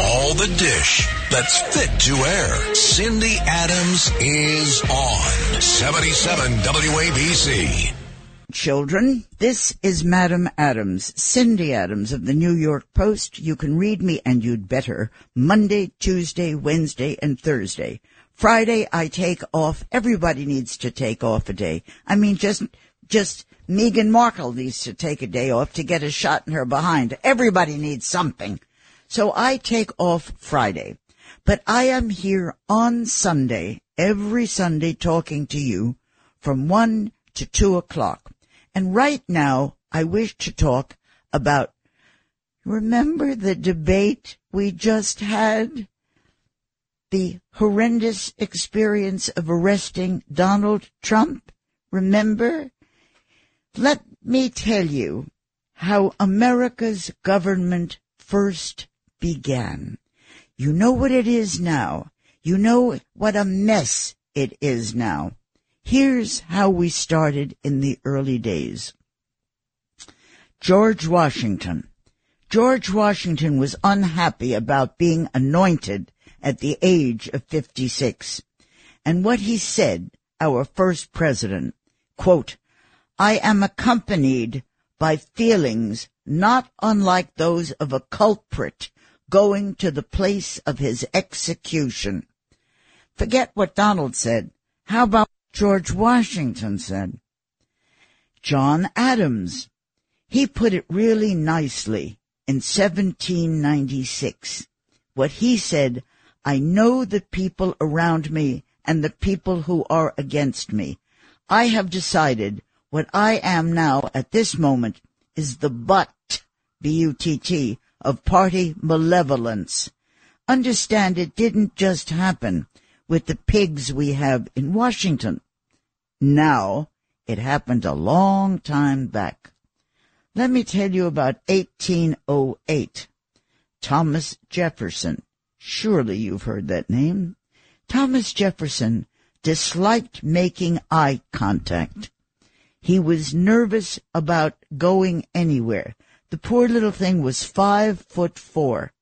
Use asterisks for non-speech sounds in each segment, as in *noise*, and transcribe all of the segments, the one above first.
All the dish that's fit to air. Cindy Adams is on 77 WABC. Children, this is Madam Adams, Cindy Adams of the New York Post. You can read me, and you'd better, Monday, Tuesday, Wednesday, and Thursday. Friday, I take off. Everybody needs to take off a day. I mean, just, just Meghan Markle needs to take a day off to get a shot in her behind. Everybody needs something. So I take off Friday, but I am here on Sunday, every Sunday talking to you from one to two o'clock. And right now I wish to talk about, remember the debate we just had? The horrendous experience of arresting Donald Trump? Remember? Let me tell you how America's government first began. You know what it is now. You know what a mess it is now. Here's how we started in the early days. George Washington. George Washington was unhappy about being anointed at the age of 56. And what he said, our first president, quote, I am accompanied by feelings not unlike those of a culprit going to the place of his execution. Forget what Donald said. How about George Washington said? John Adams. He put it really nicely in 1796. What he said, I know the people around me and the people who are against me. I have decided what I am now at this moment is the butt, B-U-T-T, of party malevolence. Understand it didn't just happen with the pigs we have in Washington. Now, it happened a long time back. Let me tell you about 1808. Thomas Jefferson. Surely you've heard that name. Thomas Jefferson disliked making eye contact. He was nervous about going anywhere. The poor little thing was five foot four.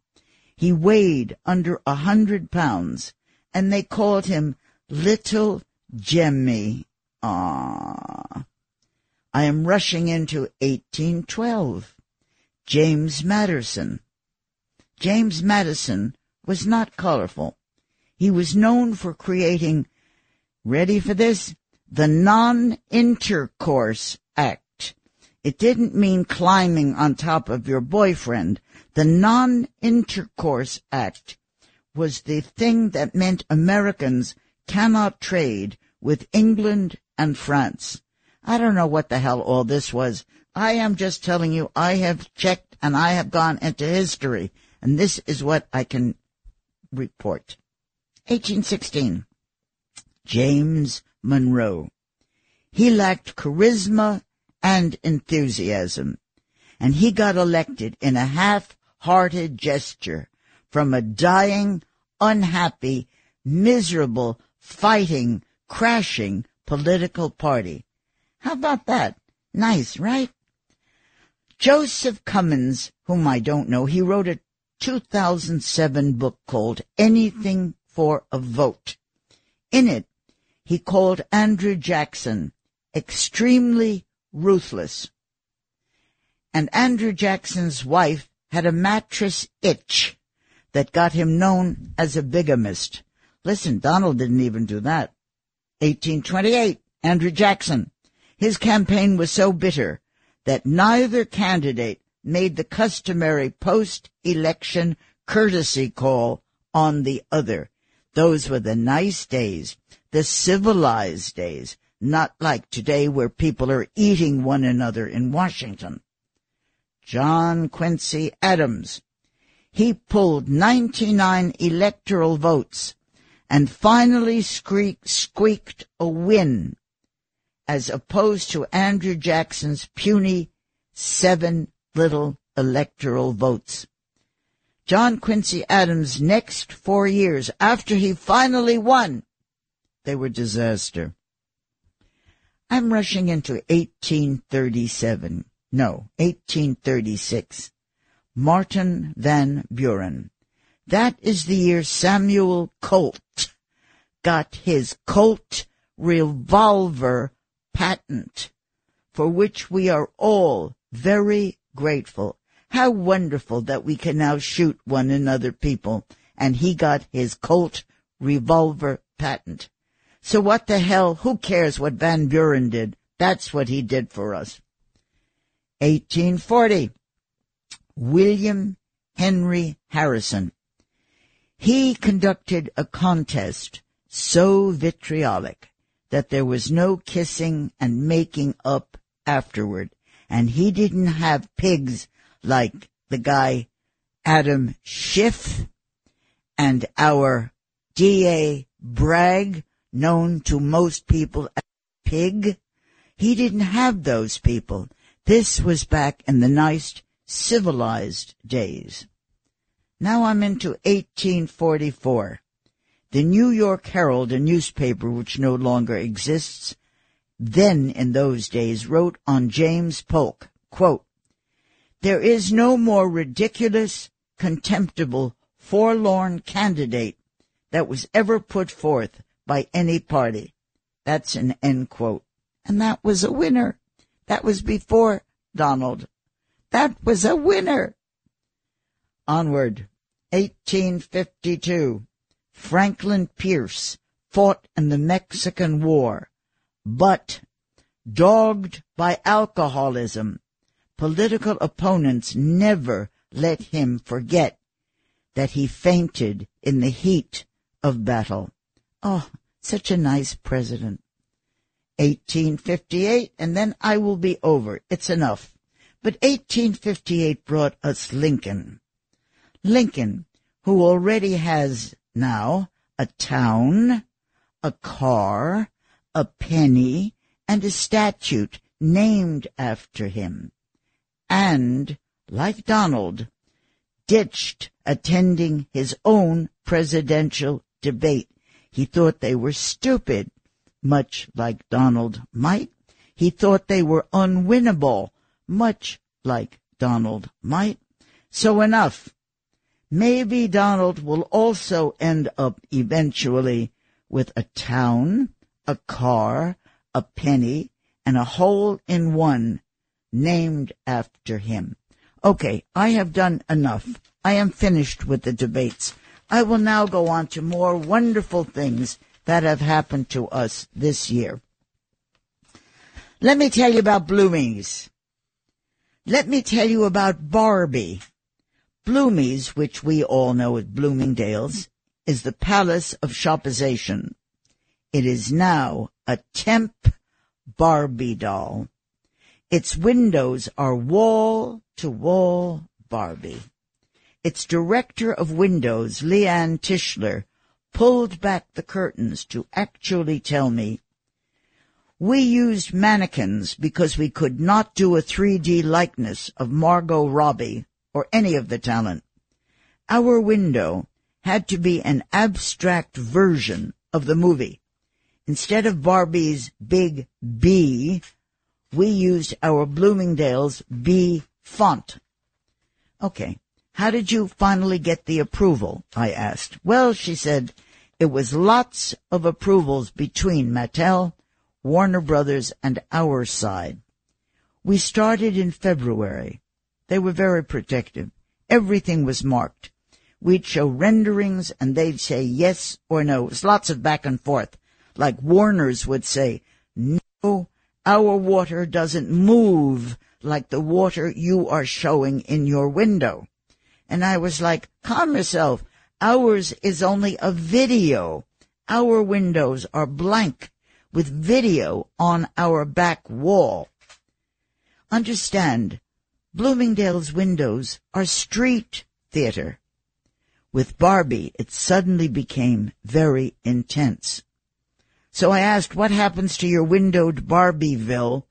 He weighed under a hundred pounds, and they called him Little Jemmy. Ah. I am rushing into 1812. James Madison. James Madison was not colorful. He was known for creating, ready for this, the Non-Intercourse. It didn't mean climbing on top of your boyfriend. The Non-Intercourse Act was the thing that meant Americans cannot trade with England and France. I don't know what the hell all this was. I am just telling you I have checked and I have gone into history and this is what I can report. 1816. James Monroe. He lacked charisma and enthusiasm. And he got elected in a half-hearted gesture from a dying, unhappy, miserable, fighting, crashing political party. How about that? Nice, right? Joseph Cummins, whom I don't know, he wrote a 2007 book called Anything for a Vote. In it, he called Andrew Jackson extremely ruthless. And Andrew Jackson's wife had a mattress itch that got him known as a bigamist. Listen, Donald didn't even do that. 1828, Andrew Jackson. His campaign was so bitter that neither candidate made the customary post-election courtesy call on the other. Those were the nice days, the civilized days, not like today where people are eating one another in Washington. John Quincy Adams. he pulled 99 electoral votes and finally squeaked a win as opposed to Andrew Jackson's puny seven little electoral votes. John Quincy Adams' next four years after he finally won, they were disaster. I'm rushing into 1837. No, 1836. Martin Van Buren. That is the year Samuel Colt got his Colt revolver patent, for which we are all very grateful. How wonderful that we can now shoot one another people. And he got his Colt revolver patent. So what the hell? Who cares what Van Buren did? That's what he did for us. 1840. William Henry Harrison. He conducted a contest so vitriolic that there was no kissing and making up afterward. And he didn't have pigs like the guy Adam Schiff and our D.A. Bragg, known to most people as Pig. He didn't have those people. This was back in the nice civilized days. Now I'm into 1844. The New York Herald, a newspaper which no longer exists, then in those days wrote on James Polk, quote, There is no more ridiculous, contemptible, forlorn candidate that was ever put forth by any party. That's an end quote. And that was a winner. That was before Donald. That was a winner. Onward. 1852. Franklin Pierce fought in the Mexican War, but dogged by alcoholism, political opponents never let him forget that he fainted in the heat of battle. Oh, such a nice president. 1858, and then I will be over. It's enough. But 1858 brought us Lincoln. Lincoln, who already has now a town, a car, a penny, and a statute named after him. And, like Donald, ditched attending his own presidential debate. He thought they were stupid much like Donald might. He thought they were unwinnable, much like Donald might. So enough. Maybe Donald will also end up eventually with a town, a car, a penny, and a hole in one named after him. Okay, I have done enough. I am finished with the debates. I will now go on to more wonderful things that have happened to us this year. Let me tell you about Bloomies. Let me tell you about Barbie. Bloomies, which we all know as Bloomingdale's, is the palace of shopization. It is now a temp Barbie doll. Its windows are wall to wall Barbie. Its director of windows, Leanne Tischler, pulled back the curtains to actually tell me we used mannequins because we could not do a 3D likeness of Margot Robbie or any of the talent. Our window had to be an abstract version of the movie. Instead of Barbie's big B, we used our Bloomingdale's B font. Okay. How did you finally get the approval? I asked. Well, she said, it was lots of approvals between Mattel, Warner Brothers, and our side. We started in February. They were very protective. Everything was marked. We'd show renderings and they'd say yes or no. It was lots of back and forth. Like Warner's would say, no, our water doesn't move like the water you are showing in your window. And I was like, calm yourself. Ours is only a video. Our windows are blank with video on our back wall. Understand, Bloomingdale's windows are street theater, With Barbie, it suddenly became very intense. So I asked, what happens to your windowed Barbieville?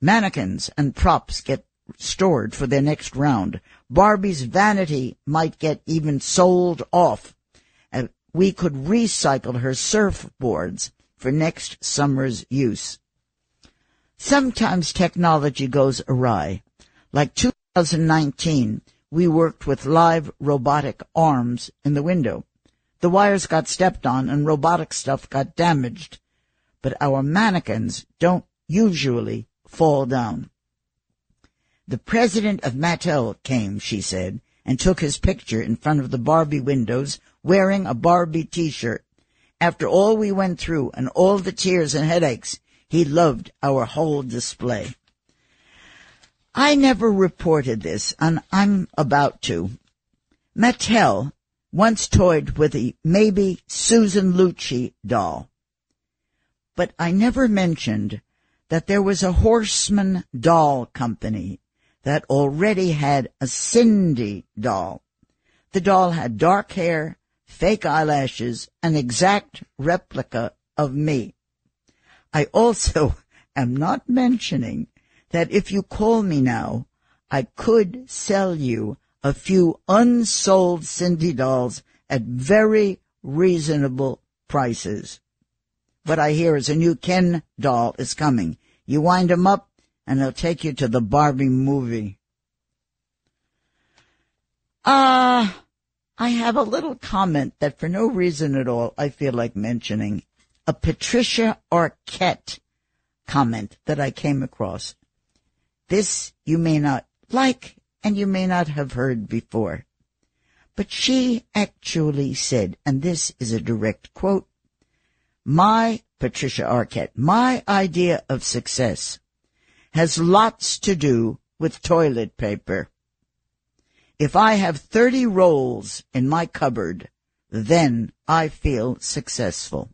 Mannequins and props get stored for their next round. Barbie's vanity might get even sold off. And we could recycle her surfboards for next summer's use. Sometimes technology goes awry. Like 2019, we worked with live robotic arms in the window. The wires got stepped on and robotic stuff got damaged. But our mannequins don't usually fall down. The president of Mattel came, she said, and took his picture in front of the Barbie windows wearing a Barbie t-shirt. After all we went through and all the tears and headaches, he loved our whole display. I never reported this, and I'm about to. Mattel once toyed with a maybe Susan Lucci doll. But I never mentioned that there was a Horsman doll company that already had a Cindy doll. The doll had dark hair, fake eyelashes, an exact replica of me. I also *laughs* am not mentioning that if you call me now, I could sell you a few unsold Cindy dolls at very reasonable prices. What I hear is a new Ken doll is coming. You wind him up and they'll take you to the Barbie movie. Ah, uh, I have a little comment that for no reason at all I feel like mentioning. A Patricia Arquette comment that I came across. This you may not like and you may not have heard before. But she actually said, and this is a direct quote, my, Patricia Arquette, my idea of success has lots to do with toilet paper. If I have 30 rolls in my cupboard, then I feel successful.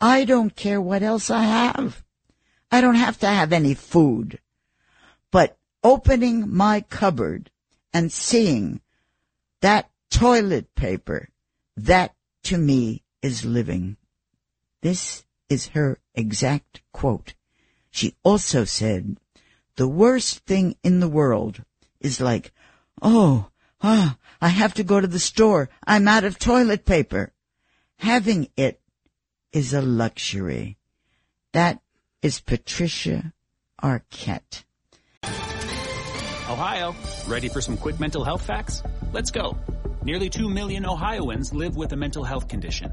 I don't care what else I have. I don't have to have any food. But opening my cupboard and seeing that toilet paper, that to me is living. This is her exact quote. She also said, the worst thing in the world is like, oh, ah, oh, I have to go to the store. I'm out of toilet paper. Having it is a luxury. That is Patricia Arquette. Ohio, ready for some quick mental health facts? Let's go. Nearly 2 million Ohioans live with a mental health condition.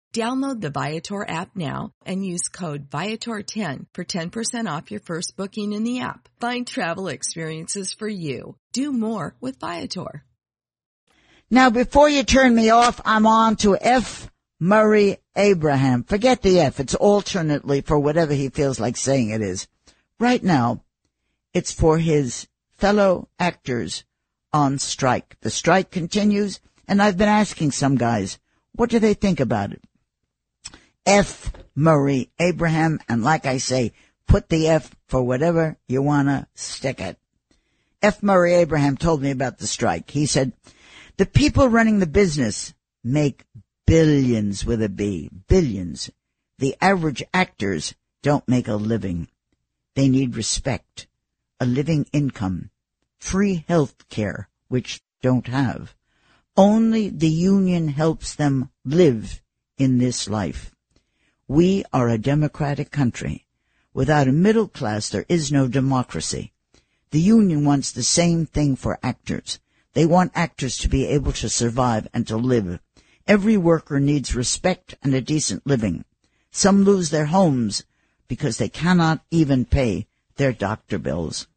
Download the Viator app now and use code Viator10 for 10% off your first booking in the app. Find travel experiences for you. Do more with Viator. Now, before you turn me off, I'm on to F. Murray Abraham. Forget the F. It's alternately for whatever he feels like saying it is. Right now, it's for his fellow actors on strike. The strike continues, and I've been asking some guys, what do they think about it? F. Murray Abraham, and like I say, put the F for whatever you wanna stick it. F. Murray Abraham told me about the strike. He said, the people running the business make billions with a B. Billions. The average actors don't make a living. They need respect, a living income, free health care, which don't have. Only the union helps them live in this life. We are a democratic country. Without a middle class, there is no democracy. The union wants the same thing for actors. They want actors to be able to survive and to live. Every worker needs respect and a decent living. Some lose their homes because they cannot even pay their doctor bills.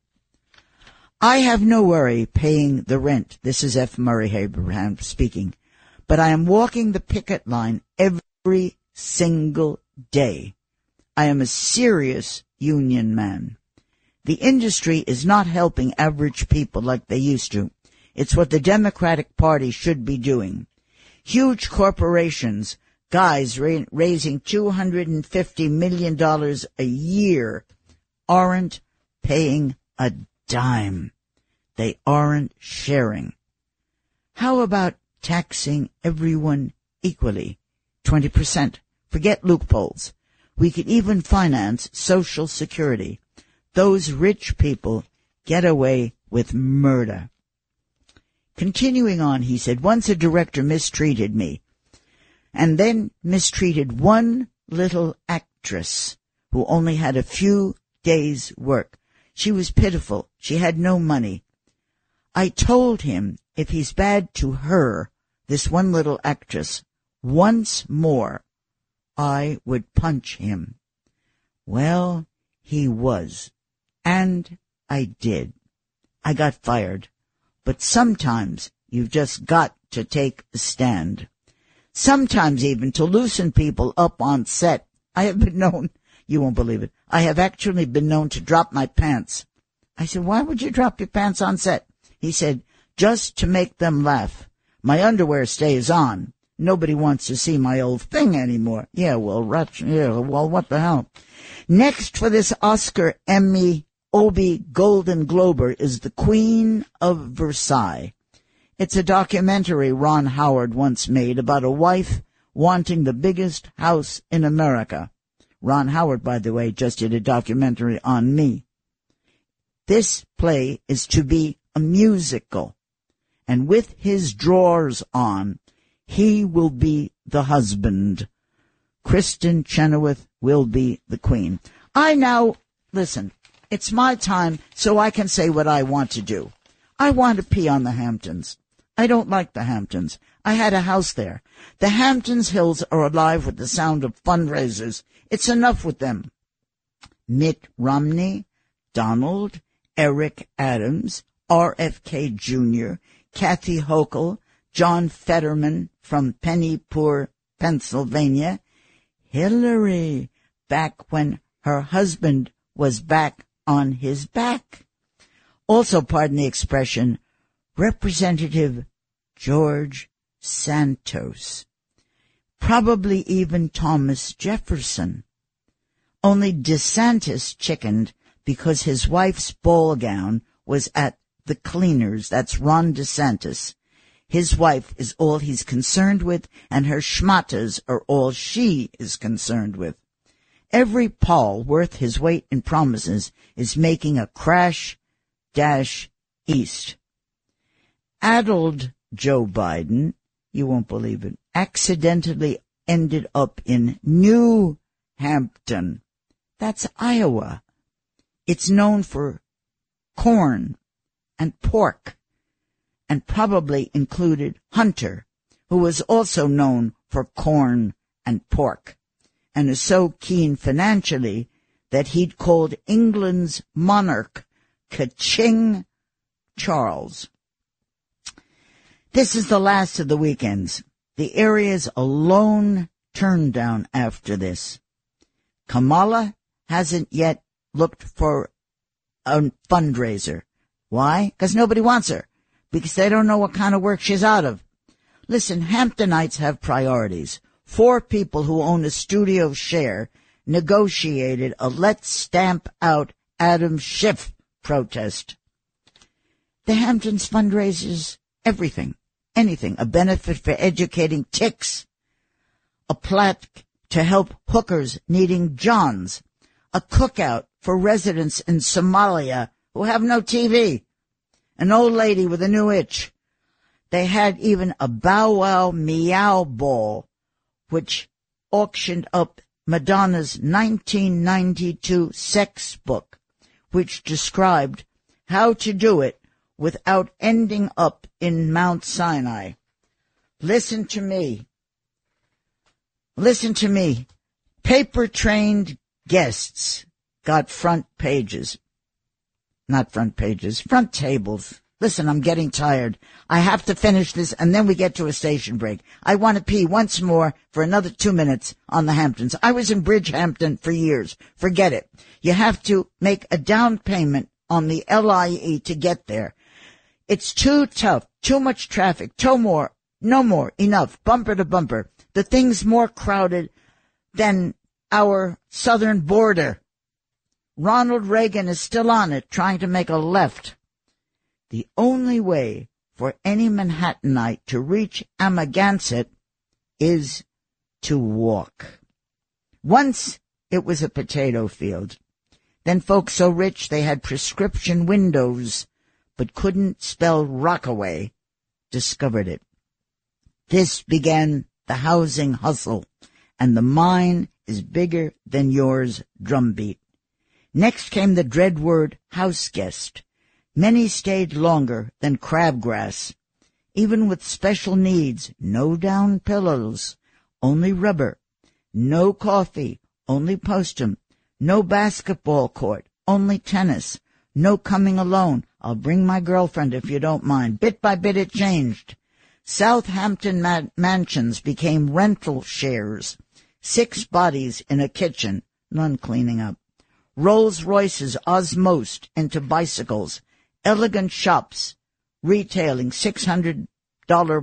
I have no worry paying the rent. This is F. Murray Abraham speaking. But I am walking the picket line every single day. I am a serious union man. The industry is not helping average people like they used to. It's what the Democratic Party should be doing. Huge corporations, guys ra- raising $250 million a year, aren't paying a dime. They aren't sharing. How about taxing everyone equally? 20%. Forget loopholes. We could even finance Social Security. Those rich people get away with murder. Continuing on, he said, once a director mistreated me and then mistreated one little actress who only had a few days work. She was pitiful. She had no money. I told him if he's bad to her, this one little actress, once more, I would punch him. Well, he was. And I did. I got fired. But sometimes you've just got to take a stand. Sometimes even to loosen people up on set. I have been known, you won't believe it, I have actually been known to drop my pants. I said, why would you drop your pants on set? He said, just to make them laugh. My underwear stays on. Nobody wants to see my old thing anymore. Yeah, well, rat, yeah, well, what the hell? Next for this Oscar, Emmy, Obie, Golden Glober is The Queen of Versailles. It's a documentary Ron Howard once made about a wife wanting the biggest house in America. Ron Howard, by the way, just did a documentary on me. This play is to be a musical. And with his drawers on, he will be the husband. Kristin Chenoweth will be the queen. I now, listen, it's my time so I can say what I want to do. I want to pee on the Hamptons. I don't like the Hamptons. I had a house there. The Hamptons Hills are alive with the sound of fundraisers. It's enough with them. Mitt Romney, Donald, Eric Adams, RFK Jr., Kathy Hochul, John Fetterman from Pennyport, Pennsylvania, Hillary, back when her husband was back on his back. Also, pardon the expression, Representative George Santos. Probably even Thomas Jefferson. Only DeSantis chickened because his wife's ball gown was at the cleaners. That's Ron DeSantis. His wife is all he's concerned with, and her schmatas are all she is concerned with. Every pol worth his weight in promises is making a crash dash east. Addled Joe Biden, you won't believe it, accidentally ended up in New Hampton. That's Iowa. It's known for corn and pork and probably included Hunter, who was also known for corn and pork and is so keen financially that he'd called England's monarch Kaching Charles. This is the last of the weekends. The area's alone turn down after this. Kamala hasn't yet looked for a fundraiser. Why? Because nobody wants her. Because they don't know what kind of work she's out of. Listen, Hamptonites have priorities. Four people who own a studio share negotiated a let's stamp out Adam Schiff protest. The Hamptons fundraises everything, anything, a benefit for educating ticks, a plaque to help hookers needing johns, a cookout for residents in Somalia who have no TV. An old lady with a new itch. They had even a bow wow meow ball, which auctioned up Madonna's 1992 sex book, which described how to do it without ending up in Mount Sinai. Listen to me. Listen to me. Paper trained guests got front pages. Not front pages, front tables. Listen, I'm getting tired. I have to finish this and then we get to a station break. I want to pee once more for another two minutes on the Hamptons. I was in Bridgehampton for years. Forget it. You have to make a down payment on the LIE to get there. It's too tough, too much traffic, too more, no more, enough, bumper to bumper. The thing's more crowded than our southern border. Ronald Reagan is still on it, trying to make a left. The only way for any Manhattanite to reach Amagansett is to walk. Once it was a potato field. Then folks so rich they had prescription windows, but couldn't spell Rockaway, discovered it. This began the housing hustle, and the mine is bigger than yours drumbeat. Next came the dread word house guest. Many stayed longer than crabgrass. Even with special needs, no down pillows, only rubber. No coffee, only postum. No basketball court, only tennis. No coming alone. I'll bring my girlfriend if you don't mind. Bit by bit it changed. Southampton ma- mansions became rental shares. Six bodies in a kitchen, none cleaning up. Rolls Royces osmosed into bicycles, elegant shops retailing $600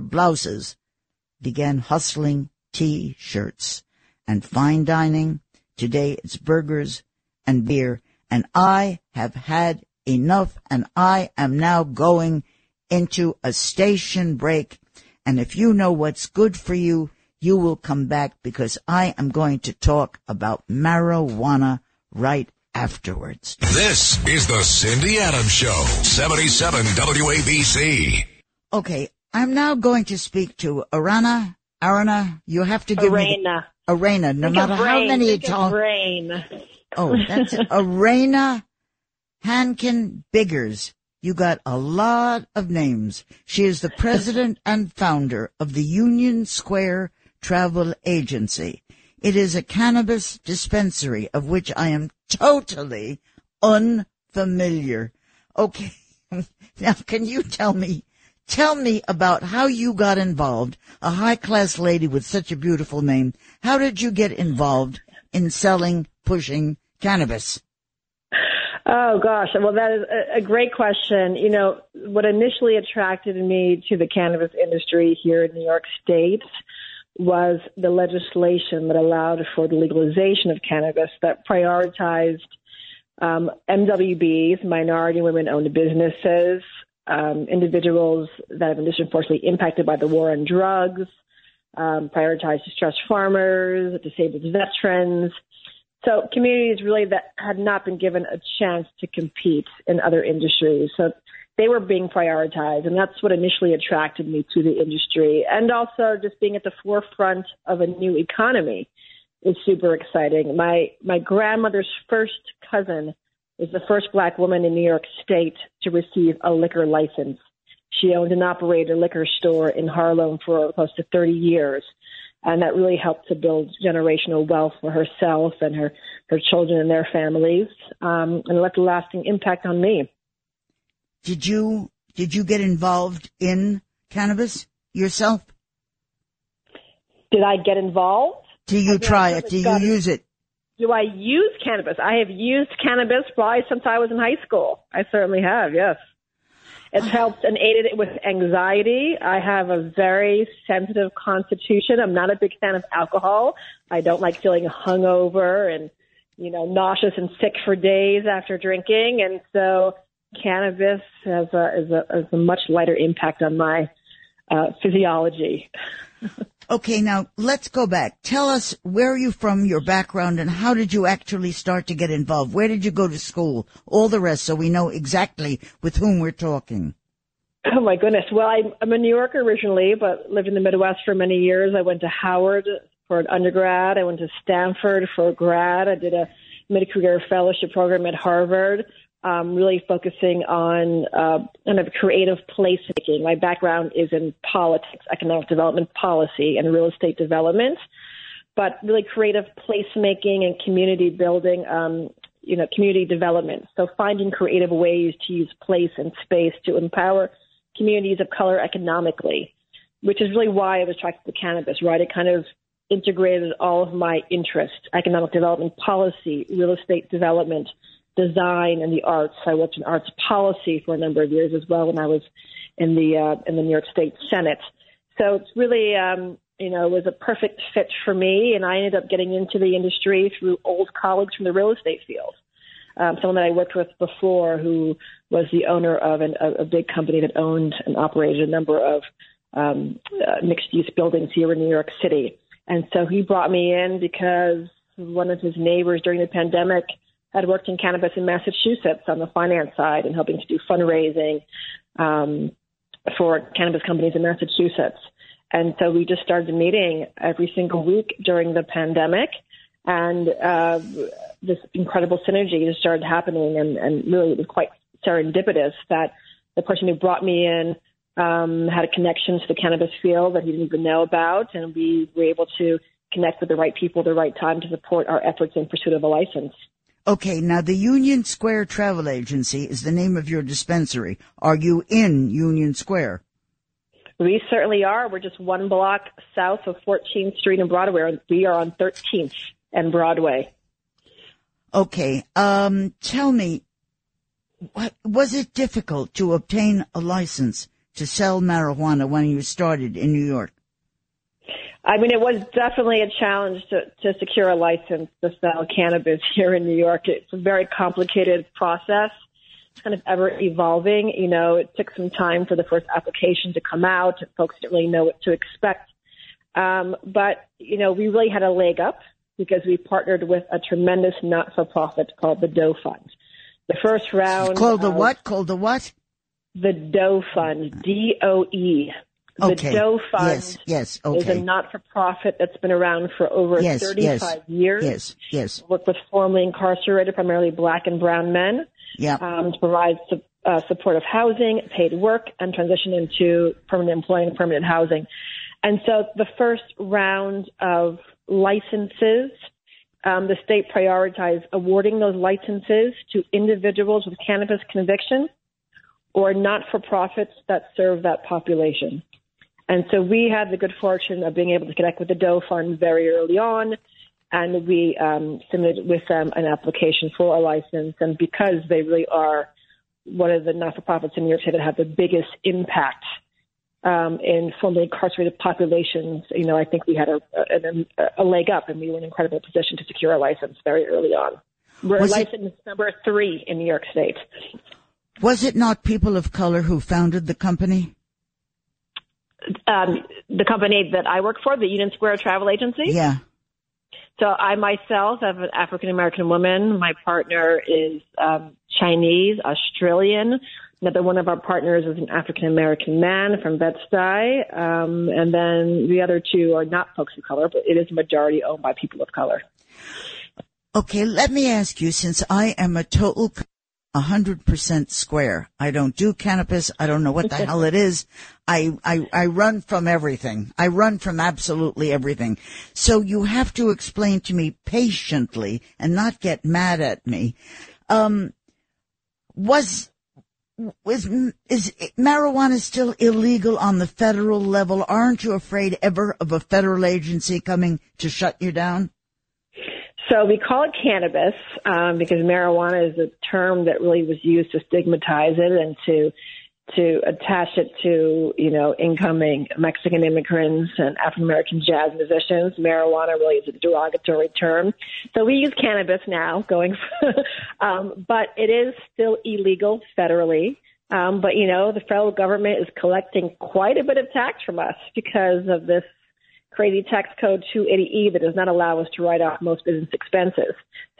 blouses began hustling T-shirts and fine dining. Today it's burgers and beer and I have had enough and I am now going into a station break. And if you know what's good for you, you will come back because I am going to talk about marijuana right afterwards. This is the Cindy Adams Show, 77 WABC. Okay, I'm now going to speak to Arana. Arana, you have to give Arena. me Arena. No Think matter how brain. many you Think talk. brain. Oh, that's *laughs* Arana Hankin Biggers. You got a lot of names. She is the president and founder of the Union Square Travel Agency. It is a cannabis dispensary of which I am totally unfamiliar. Okay. *laughs* Now, can you tell me, tell me about how you got involved, a high class lady with such a beautiful name. How did you get involved in selling, pushing cannabis? Oh gosh, well that is a, a great question. You know, what initially attracted me to the cannabis industry here in New York State was the legislation that allowed for the legalization of cannabis that prioritized um, MWBs, minority women-owned businesses, um, individuals that have been disproportionately impacted by the war on drugs, um, prioritized distressed farmers, disabled veterans. So communities really that had not been given a chance to compete in other industries. So they were being prioritized, and that's what initially attracted me to the industry. And also just being at the forefront of a new economy is super exciting. My my grandmother's first cousin was the first black woman in New York State to receive a liquor license. She owned and operated a liquor store in Harlem for close to 30 years and that really helped to build generational wealth for herself and her her children and their families, um, and left a lasting impact on me. Did you did you get involved in cannabis yourself? Did I get involved? Do you try it? Do you use it? Do I use cannabis? I have used cannabis probably since I was in high school. I certainly have. Yes. It's ah. helped and aided it with anxiety. I have a very sensitive constitution. I'm not a big fan of alcohol. I don't like feeling hungover and, you know, nauseous and sick for days after drinking. And so cannabis has a, is a, has a much lighter impact on my, uh, physiology. *laughs* okay, now let's go back. Tell us where are you from, your background, and how did you actually start to get involved? Where did you go to school? All the rest, so we know exactly with whom we're talking. Oh my goodness. Well, I'm, I'm a New Yorker originally, but lived in the Midwest for many years. I went to Howard for an undergrad. I went to Stanford for a grad. I did a mid-career fellowship program at Harvard, um, really focusing on uh, kind of creative placemaking. My background is in politics, economic development policy, and real estate development, but really creative placemaking and community building. Um, you know, community development. So finding creative ways to use place and space to empower communities of color economically, which is really why I was attracted to cannabis, right? It kind of integrated all of my interests economic development policy, real estate development, design, and the arts. I worked in arts policy for a number of years as well when I was in the uh, in the New York State Senate. So it's really um, you know, was a perfect fit for me, and I ended up getting into the industry through old colleagues from the real estate field. Um, someone that I worked with before, who was the owner of an, a, a big company that owned and operated a number of um, uh, mixed-use buildings here in New York City. And so he brought me in because one of his neighbors during the pandemic had worked in cannabis in Massachusetts on the finance side and helping to do fundraising um, for cannabis companies in Massachusetts. And so we just started meeting every single week during the pandemic. And uh, this incredible synergy just started happening. And, and really, it was quite serendipitous that the person who brought me in um, had a connection to the cannabis field that he didn't even know about, and we were able to connect with the right people at the right time to support our efforts in pursuit of a license. Okay, now the Union Square Travel Agency is the name of your dispensary. Are you in Union Square? We certainly are. We're just one block south of 14th Street and Broadway. We are on 13th and Broadway. Okay, um, tell me, what, was it difficult to obtain a license to sell marijuana when you started in New York? I mean, it was definitely a challenge to, to secure a license to sell cannabis *laughs* here in New York. It's a very complicated process. It's kind of ever evolving. You know, it took some time for the first application to come out. Folks didn't really know what to expect. Um, but, you know, we really had a leg up because we partnered with a tremendous not-for-profit called the Doe Fund. The first round. Called the what? Called the what? the Doe Fund, D O E. The okay. Doe Fund yes, yes, okay. is a not-for-profit that's been around for over yes, 35 yes, years. Yes, yes. Worked with formerly incarcerated, primarily black and brown men. Yeah. Um, to provide su- uh, supportive housing, paid work, and transition into permanent employment and permanent housing. And so the first round of licenses, um, the state prioritized awarding those licenses to individuals with cannabis convictions or not for profits that serve that population. And so we had the good fortune of being able to connect with the Doe Fund very early on, and we um, submitted with them an application for a license. And because they really are one of the not for profits in New York that have the biggest impact um, in formerly incarcerated populations, you know, I think we had a, a, a, leg up and we were in an incredible position to secure a license very early on. We're Was licensed it- number three in New York State. Was it not people of color who founded the company? Um, the company that I work for, the Union Square Travel Agency. Yeah. So I myself am an African American woman. My partner is um, Chinese, Australian. Another one of our partners is an African American man from Bed Stuy, um, and then the other two are not folks of color, but it is majority owned by people of color. Okay, let me ask you, since I am a total a hundred percent square. I don't do cannabis. I don't know what the hell it is. I, I, I run from everything. I run from absolutely everything. So you have to explain to me patiently and not get mad at me. Um, was, was, is marijuana still illegal on the federal level? Aren't you afraid ever of a federal agency coming to shut you down? So we call it cannabis um, because marijuana is a term that really was used to stigmatize it and to to attach it to you know incoming Mexican immigrants and African American jazz musicians. Marijuana really is a derogatory term, so we use cannabis now. Going, *laughs* um, but it is still illegal federally. Um, but you know, the federal government is collecting quite a bit of tax from us because of this crazy tax code 280E that does not allow us to write off most business expenses.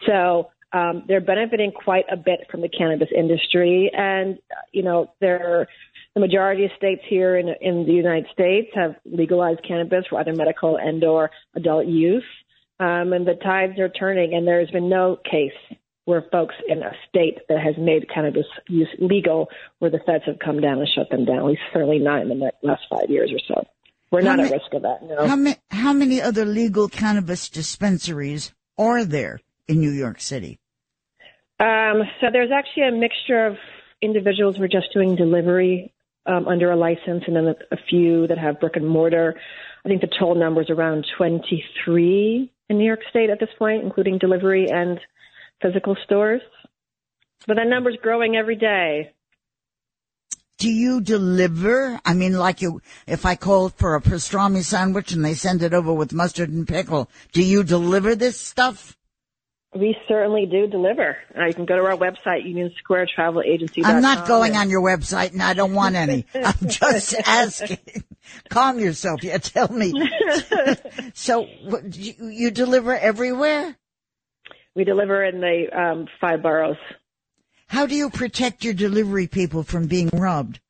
So um, they're benefiting quite a bit from the cannabis industry, and you know, they're the majority of states here in, in the United States have legalized cannabis for either medical and or adult use. Um, and the tides are turning, and there has been no case where folks in a state that has made cannabis use legal where the feds have come down and shut them down, at least certainly not in the last five years or so. We're not at risk of that, no. How, ma- how many other legal cannabis dispensaries are there in New York City? Um, so there's actually a mixture of individuals who are just doing delivery um, under a license, and then a, a few that have brick and mortar. I think the total number is around 23 in New York State at this point, including delivery and physical stores. But that number's growing every day. Do you deliver? I mean, like you, if I call for a pastrami sandwich and they send it over with mustard and pickle, do you deliver this stuff? We certainly do deliver. Uh, you can go to our website, unionsquaretravelagency.com. I'm not going on your website and I don't want any. *laughs* I'm just asking. Calm yourself. Yeah, tell me. *laughs* so you, you, deliver everywhere? We deliver in the um, five boroughs. How do you protect your delivery people from being robbed?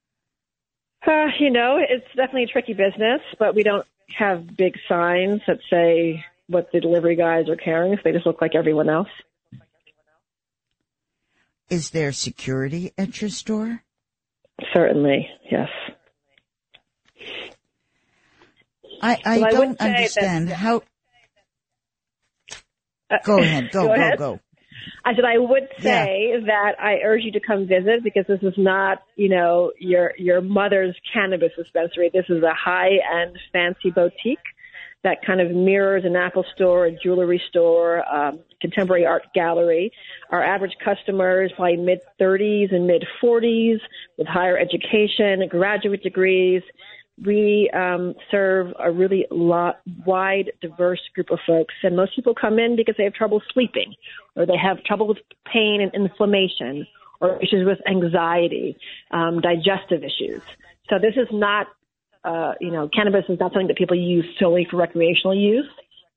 Uh, you know, it's definitely a tricky business, but we don't have big signs that say what the delivery guys are carrying, so they just look like everyone else. Is there security at your store? Certainly, yes. I, I well, don't I understand that, how. Uh, go ahead. Go, *laughs* go, ahead. go, go. I said I would say yeah. that I urge you to come visit because this is not, you know, your your mother's cannabis dispensary. This is a high end fancy boutique that kind of mirrors an Apple store, a jewelry store, um, contemporary art gallery. Our average customer is probably mid 30s and mid 40s with higher education, graduate degrees. We um, serve a really lot, wide, diverse group of folks, and most people come in because they have trouble sleeping, or they have trouble with pain and inflammation, or issues with anxiety, um, digestive issues. So this is not uh, you know, cannabis is not something that people use solely for recreational use.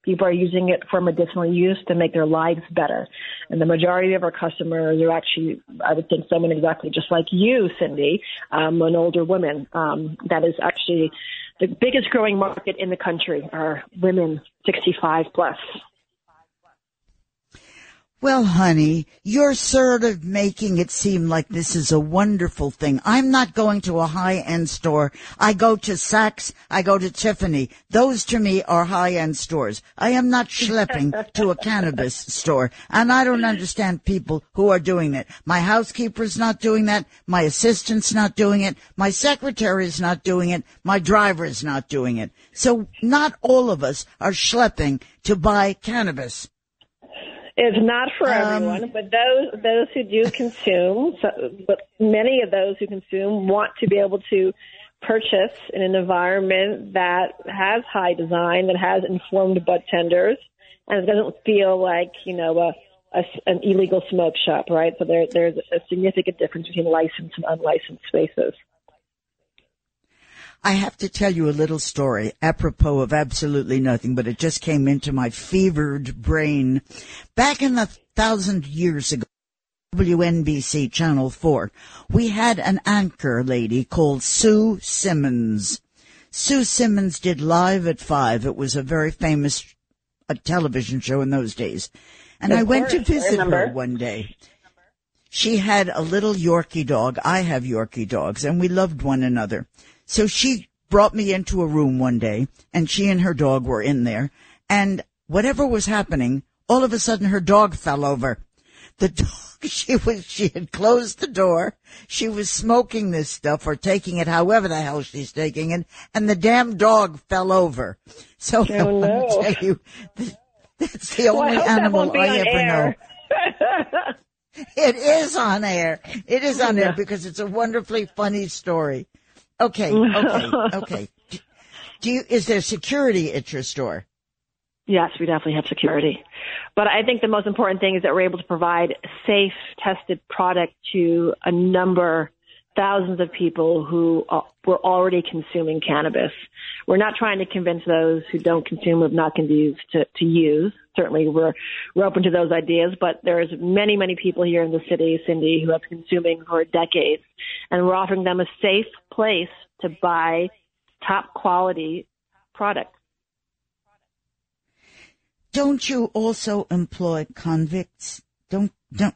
People are using it for medicinal use to make their lives better. And the majority of our customers are actually, I would think, someone exactly just like you, Cindy, um, an older woman. Um, that is actually the biggest growing market in the country are women 65 plus. Well, honey, you're sort of making it seem like this is a wonderful thing. I'm not going to a high-end store. I go to Saks. I go to Tiffany. Those to me are high-end stores. I am not schlepping to a cannabis store. And I don't understand people who are doing it. My housekeeper's not doing that. My assistant's not doing it. My secretary's not doing it. My driver's not doing it. So not all of us are schlepping to buy cannabis. It's not for um, everyone, but those those who do consume, so, but many of those who consume want to be able to purchase in an environment that has high design, that has informed bud tenders, and it doesn't feel like you know a, a an illegal smoke shop, right? So there there's a significant difference between licensed and unlicensed spaces. I have to tell you a little story apropos of absolutely nothing, but it just came into my fevered brain. Back in the thousand years ago, WNBC Channel 4, we had an anchor lady called Sue Simmons. Sue Simmons did Live at Five. It was a very famous a television show in those days. And of I went to visit her one day. She had a little Yorkie dog. I have Yorkie dogs and we loved one another. So she brought me into a room one day and she and her dog were in there and whatever was happening, all of a sudden her dog fell over. The *laughs* dog, she was, she had closed the door. She was smoking this stuff or taking it however the hell she's taking it and the damn dog fell over. So oh, *laughs* I want no. to tell you, that's the only well, animal I ever air. know. *laughs* it is on air. It is on yeah. air because it's a wonderfully funny story. Okay, okay, *laughs* okay. Do you, is there security at your store? Yes, we definitely have security. But I think the most important thing is that we're able to provide safe, tested product to a number thousands of people who uh, were already consuming cannabis. We're not trying to convince those who don't consume or not confused to, to use. Certainly, we're we're open to those ideas, but there's many many people here in the city, Cindy, who have been consuming for decades, and we're offering them a safe place to buy top quality product. Don't you also employ convicts? Don't don't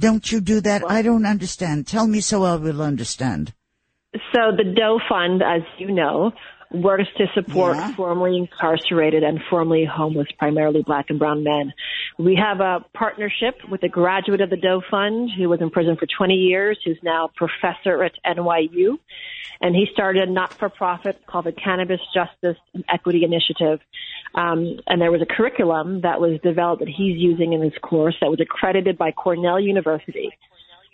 don't you do that? I don't understand. Tell me so I will understand. So the Doe Fund, as you know, works to support yeah. formerly incarcerated and formerly homeless, primarily black and brown men. We have a partnership with a graduate of the Doe Fund who was in prison for 20 years, who's now a professor at NYU. And he started a not-for-profit called the Cannabis Justice and Equity Initiative. Um, and there was a curriculum that was developed that he's using in his course that was accredited by Cornell University.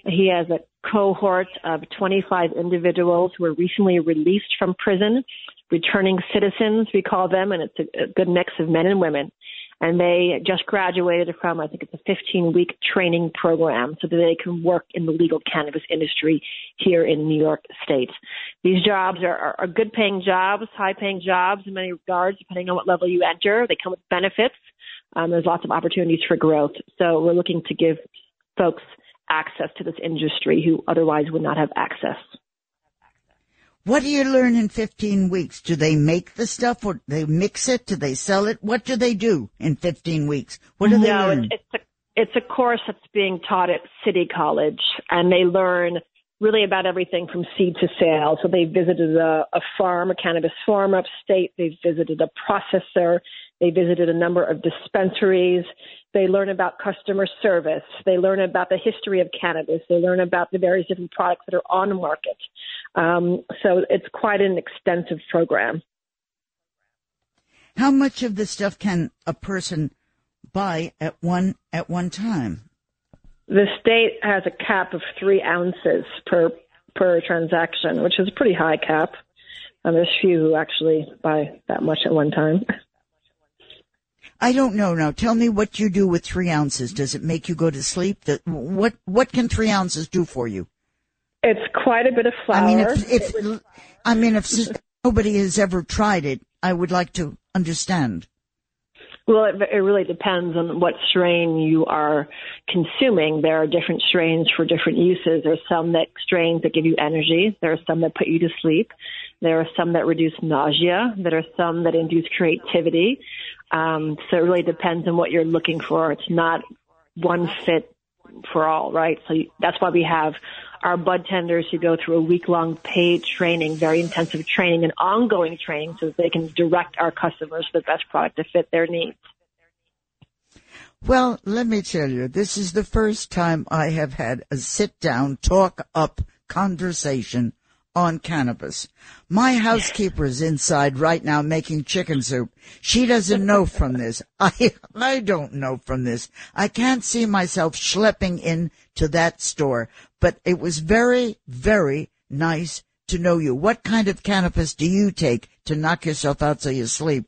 He has a cohort of 25 individuals who were recently released from prison, returning citizens, we call them, and it's a, a good mix of men and women. And they just graduated from, I think it's a 15 week training program so that they can work in the legal cannabis industry here in New York State. These jobs are, are, are good paying jobs, high paying jobs in many regards, depending on what level you enter. They come with benefits. Um, there's lots of opportunities for growth. So we're looking to give folks access to this industry who otherwise would not have access. What do you learn in 15 weeks? Do they make the stuff or they mix it? Do they sell it? What do they do in 15 weeks? What do they no, learn? It's, it's, a, it's a course that's being taught at City College and they learn really about everything from seed to sale. So they visited a, a farm, a cannabis farm upstate. They visited a processor. They visited a number of dispensaries. They learn about customer service. They learn about the history of cannabis. They learn about the various different products that are on the market. Um, so it's quite an extensive program. How much of the stuff can a person buy at one at one time? The state has a cap of three ounces per per transaction, which is a pretty high cap. And there's few who actually buy that much at one time. *laughs* I don't know now. Tell me what you do with three ounces. Does it make you go to sleep? what what can three ounces do for you? It's quite a bit of flower. I mean, if, if I mean, if nobody has ever tried it, I would like to understand. Well, it, it really depends on what strain you are consuming. There are different strains for different uses. There are some that strains that give you energy. There are some that put you to sleep. There are some that reduce nausea. There are some that induce creativity. Um, so it really depends on what you're looking for. It's not one fit for all, right? So that's why we have our bud tenders who go through a week long paid training, very intensive training and ongoing training so that they can direct our customers to the best product to fit their needs. Well, let me tell you, this is the first time I have had a sit down, talk up conversation on cannabis. My housekeeper is inside right now making chicken soup. She doesn't know from this. *laughs* I, I don't know from this. I can't see myself schlepping in to that store, but it was very, very nice to know you. What kind of cannabis do you take to knock yourself out so you sleep?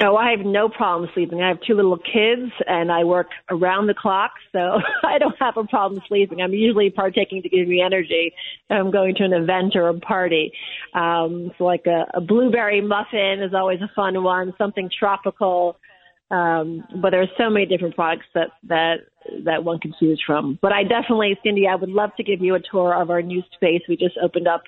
Oh, I have no problem sleeping. I have two little kids and I work around the clock, so *laughs* I don't have a problem sleeping. I'm usually partaking to give me energy. I'm going to an event or a party. Um, so like a, a blueberry muffin is always a fun one, something tropical. Um, but there's so many different products that, that, that one can choose from. But I definitely, Cindy, I would love to give you a tour of our new space. We just opened up,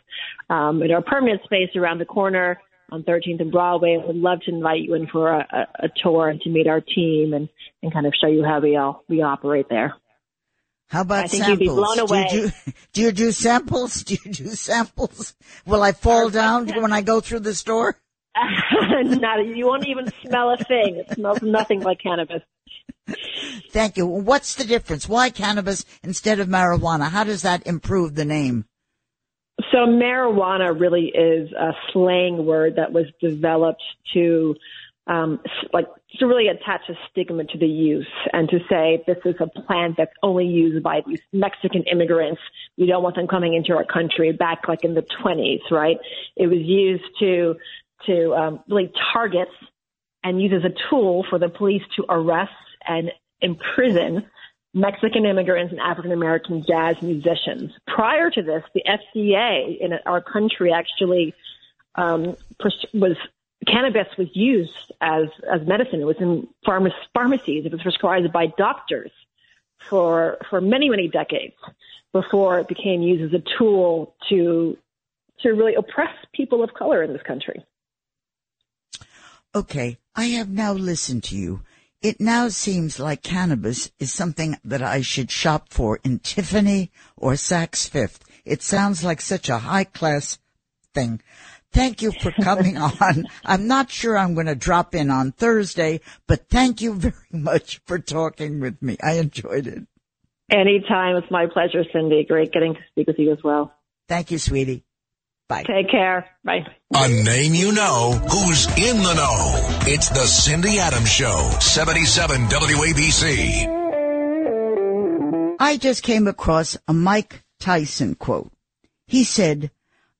um, in our permanent space around the corner on 13th and Broadway. I would love to invite you in for a, a, a tour and to meet our team and, and kind of show you how we all we operate there. How about I think samples? You'd be blown away. Do you do, do you do samples? *laughs* Do you do samples? Will I fall uh, down *laughs* when I go through the store? *laughs* Not, you won't even smell a thing. It smells nothing like cannabis. Thank you. What's the difference? Why cannabis instead of marijuana? How does that improve the name? So marijuana really is a slang word that was developed to um, like to really attach a stigma to the use and to say this is a plant that's only used by these Mexican immigrants. We don't want them coming into our country back like in the 20s, right? It was used to to um, really target and use as a tool for the police to arrest and imprison Mexican immigrants and African American jazz musicians. Prior to this, the FDA in our country actually um, was cannabis was used as as medicine. It was in pharma- pharmacies. It was prescribed by doctors for for many many decades before it became used as a tool to to really oppress people of color in this country. Okay, I have now listened to you. It now seems like cannabis is something that I should shop for in Tiffany or Saks Fifth. It sounds like such a high class thing. Thank you for coming *laughs* on. I'm not sure I'm going to drop in on Thursday, but thank you very much for talking with me. I enjoyed it. Anytime. It's my pleasure, Cindy. Great getting to speak with you as well. Thank you, sweetie. Bye. Take care. Bye. A name you know who's in the know. It's the Cindy Adams Show, 77 WABC. I just came across a Mike Tyson quote. He said,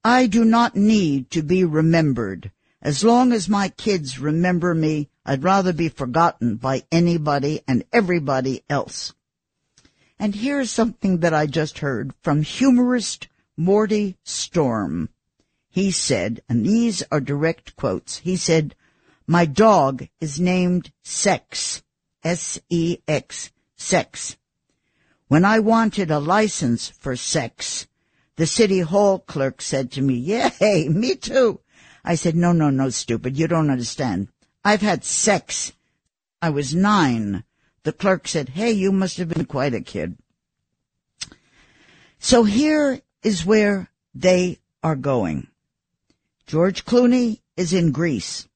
I do not need to be remembered. As long as my kids remember me, I'd rather be forgotten by anybody and everybody else. And here's something that I just heard from humorist Morty Storm. He said, and these are direct quotes, he said, my dog is named Sex, S-E-X, Sex. When I wanted a license for sex, the city hall clerk said to me, yay, me too. I said, no, no, no, stupid. You don't understand. I've had sex. I was nine. The clerk said, hey, you must have been quite a kid. So here is where they are going. George Clooney is in Greece.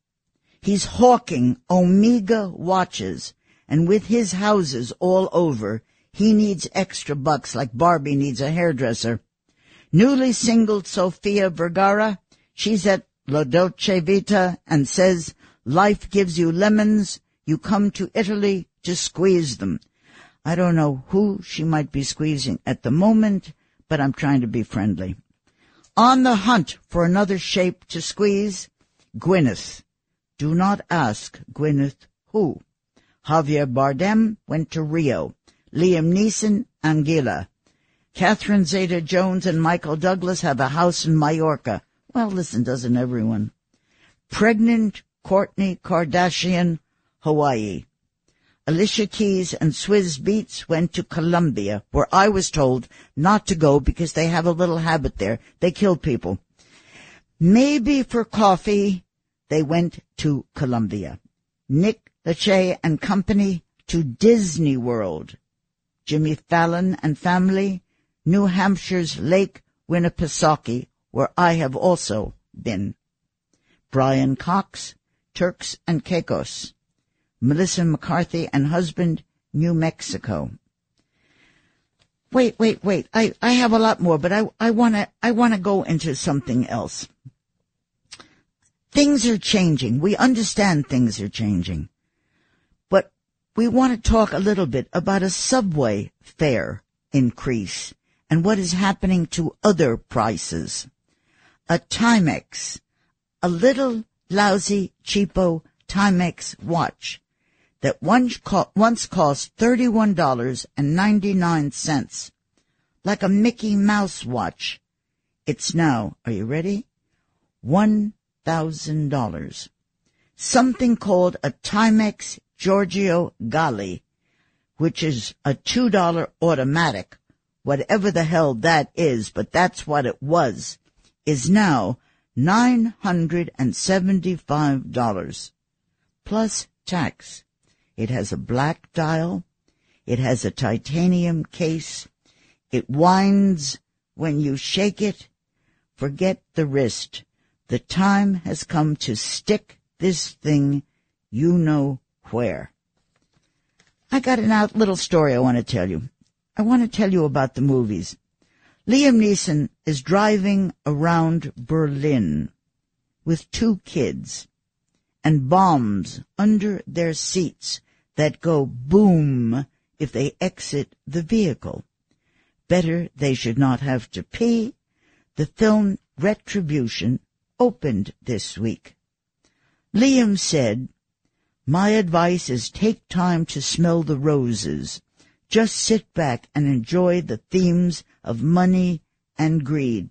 He's hawking Omega watches, and with his houses all over, he needs extra bucks like Barbie needs a hairdresser. Newly singled Sofia Vergara, she's at La Dolce Vita and says, life gives you lemons, you come to Italy to squeeze them. I don't know who she might be squeezing at the moment, but I'm trying to be friendly. On the hunt for another shape to squeeze, Gwyneth. Do not ask Gwyneth who. Javier Bardem went to Rio. Liam Neeson, Anguilla. Catherine Zeta-Jones and Michael Douglas have a house in Mallorca. Well, listen, doesn't everyone? Pregnant Kourtney Kardashian, Hawaii. Alicia Keys and Swizz Beatz went to Colombia, where I was told not to go because they have a little habit there. They kill people. Maybe for coffee, they went to Colombia. Nick Lachey and company to Disney World. Jimmy Fallon and family New Hampshire's Lake Winnipesaukee, where I have also been. Brian Cox, Turks and Caicos. Melissa McCarthy and husband, New Mexico. Wait, wait, wait. I, I have a lot more, but I, I wanna, I wanna go into something else. Things are changing. We understand things are changing. But we want to talk a little bit about a subway fare increase and what is happening to other prices. A Timex, a little lousy cheapo Timex watch that once, cost $31.99, like a Mickey Mouse watch. It's now, are you ready? $1,000. Something called a Timex Giorgio Galli, which is a $2 automatic whatever the hell that is, but that's what it was, is now $975 plus tax. It has a black dial. It has a titanium case. It winds when you shake it. Forget the wrist. The time has come to stick this thing you know where. I got a out little story I want to tell you. I want to tell you about the movies. Liam Neeson is driving around Berlin with two kids and bombs under their seats that go boom if they exit the vehicle. Better they should not have to pee. The film Retribution opened this week. Liam said, my advice is take time to smell the roses Just sit back and enjoy the themes of money and greed.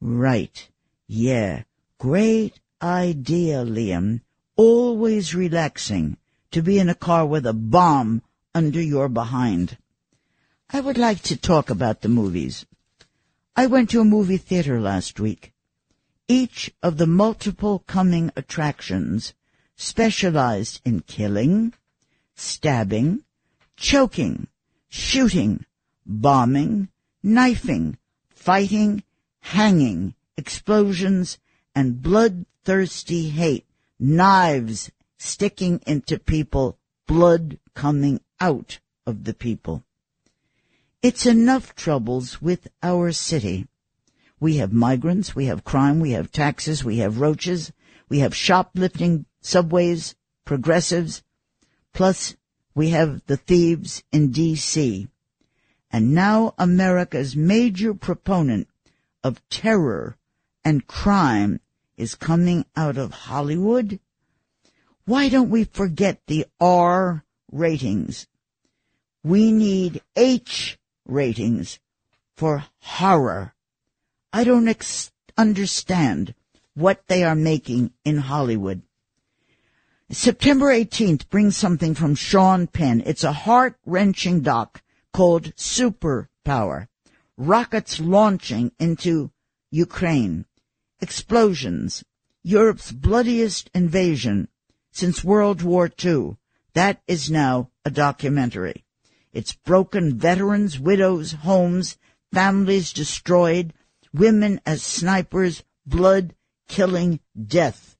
Right. Yeah. Great idea, Liam. Always relaxing to be in a car with a bomb under your behind. I would like to talk about the movies. I went to a movie theater last week. Each of the multiple coming attractions specialized in killing, stabbing, choking, shooting, bombing, knifing, fighting, hanging, explosions, and bloodthirsty hate, knives sticking into people, blood coming out of the people. It's enough troubles with our city. We have migrants, we have crime, we have taxes, we have roaches, we have shoplifting subways, progressives, plus we have the thieves in D.C. And now America's major proponent of terror and crime is coming out of Hollywood? Why don't we forget the R ratings? We need H ratings for horror. I don't ex- understand what they are making in Hollywood. September 18th brings something from Sean Penn. It's a heart-wrenching doc called Superpower. Rockets launching into Ukraine. Explosions. Europe's bloodiest invasion since World War II. That is now a documentary. It's broken veterans, widows, homes, families destroyed, women as snipers, blood, killing, death.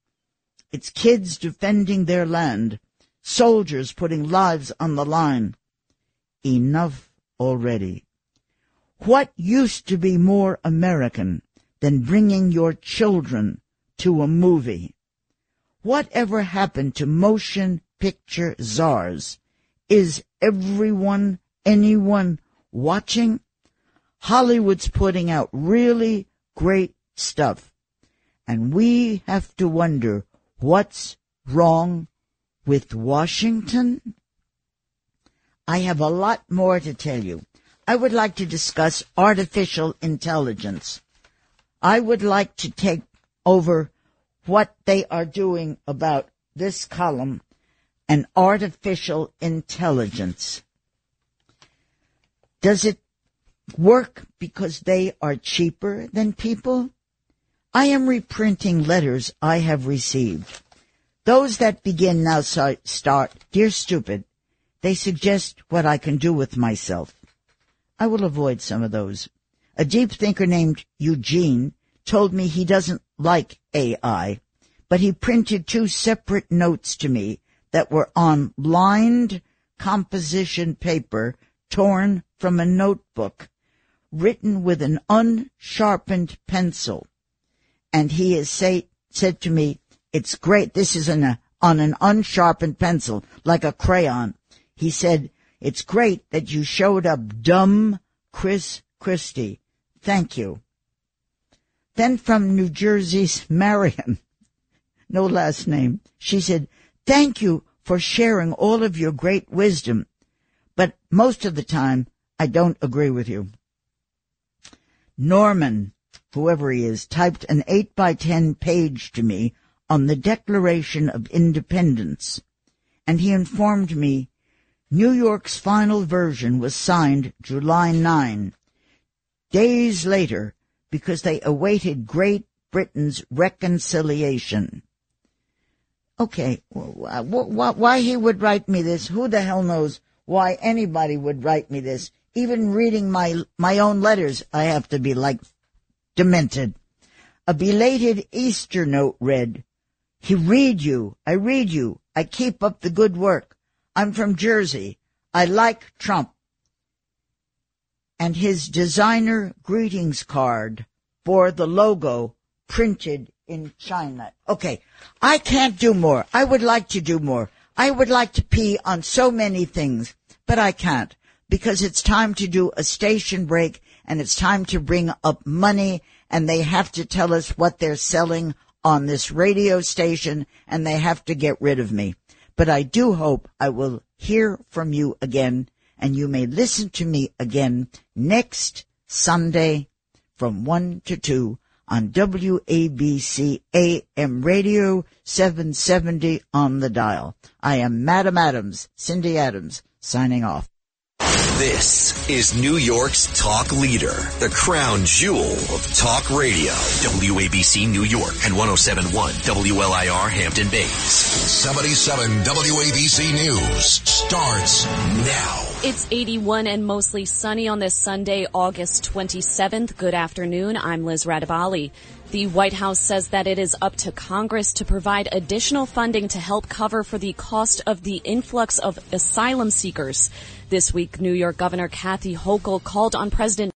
It's kids defending their land, soldiers putting lives on the line. Enough already. What used to be more American than bringing your children to a movie? Whatever happened to motion picture czars? Is everyone, anyone watching? Hollywood's putting out really great stuff. And we have to wonder what's wrong with Washington? I have a lot more to tell you. I would like to discuss artificial intelligence. I would like to take over what they are doing about this column and artificial intelligence. Does it work because they are cheaper than people? I am reprinting letters I have received. Those that begin now start, Dear Stupid, they suggest what I can do with myself. I will avoid some of those. A deep thinker named Eugene told me he doesn't like AI, but he printed two separate notes to me that were on lined composition paper torn from a notebook written with an unsharpened pencil. And he has say, said to me, it's great. This is on an unsharpened pencil, like a crayon. He said, it's great that you showed up dumb Chris Christie. Thank you. Then from New Jersey's Marion, *laughs* no last name, she said, thank you for sharing all of your great wisdom, but most of the time I don't agree with you. Norman, whoever he is, typed an 8 by 10 page to me on the Declaration of Independence, and he informed me New York's final version was signed July 9. Days later, because they awaited Great Britain's reconciliation. Okay, why he would write me this? Who the hell knows why anybody would write me this? Even reading my my own letters, I have to be like demented. A belated Easter note read, "He read you. I read you. I keep up the good work. I'm from Jersey. I like Trump." And his designer greetings card bore the logo printed in China. Okay, I can't do more. I would like to do more. I would like to pee on so many things, but I can't because it's time to do a station break and it's time to bring up money and they have to tell us what they're selling on this radio station and they have to get rid of me. But I do hope I will hear from you again and you may listen to me again next Sunday from 1 to 2 on WABC AM radio 770 on the dial. I am Madam Adams, Cindy Adams, signing off. This is New York's talk leader, the crown jewel of talk radio. WABC New York and 1071 WLIR Hampton Bays. 77 WABC News starts now. It's 81 and mostly sunny on this Sunday, August 27th. Good afternoon. I'm Liz Radabali. The White House says that it is up to Congress to provide additional funding to help cover for the cost of the influx of asylum seekers. This week, New York Governor Kathy Hochul called on President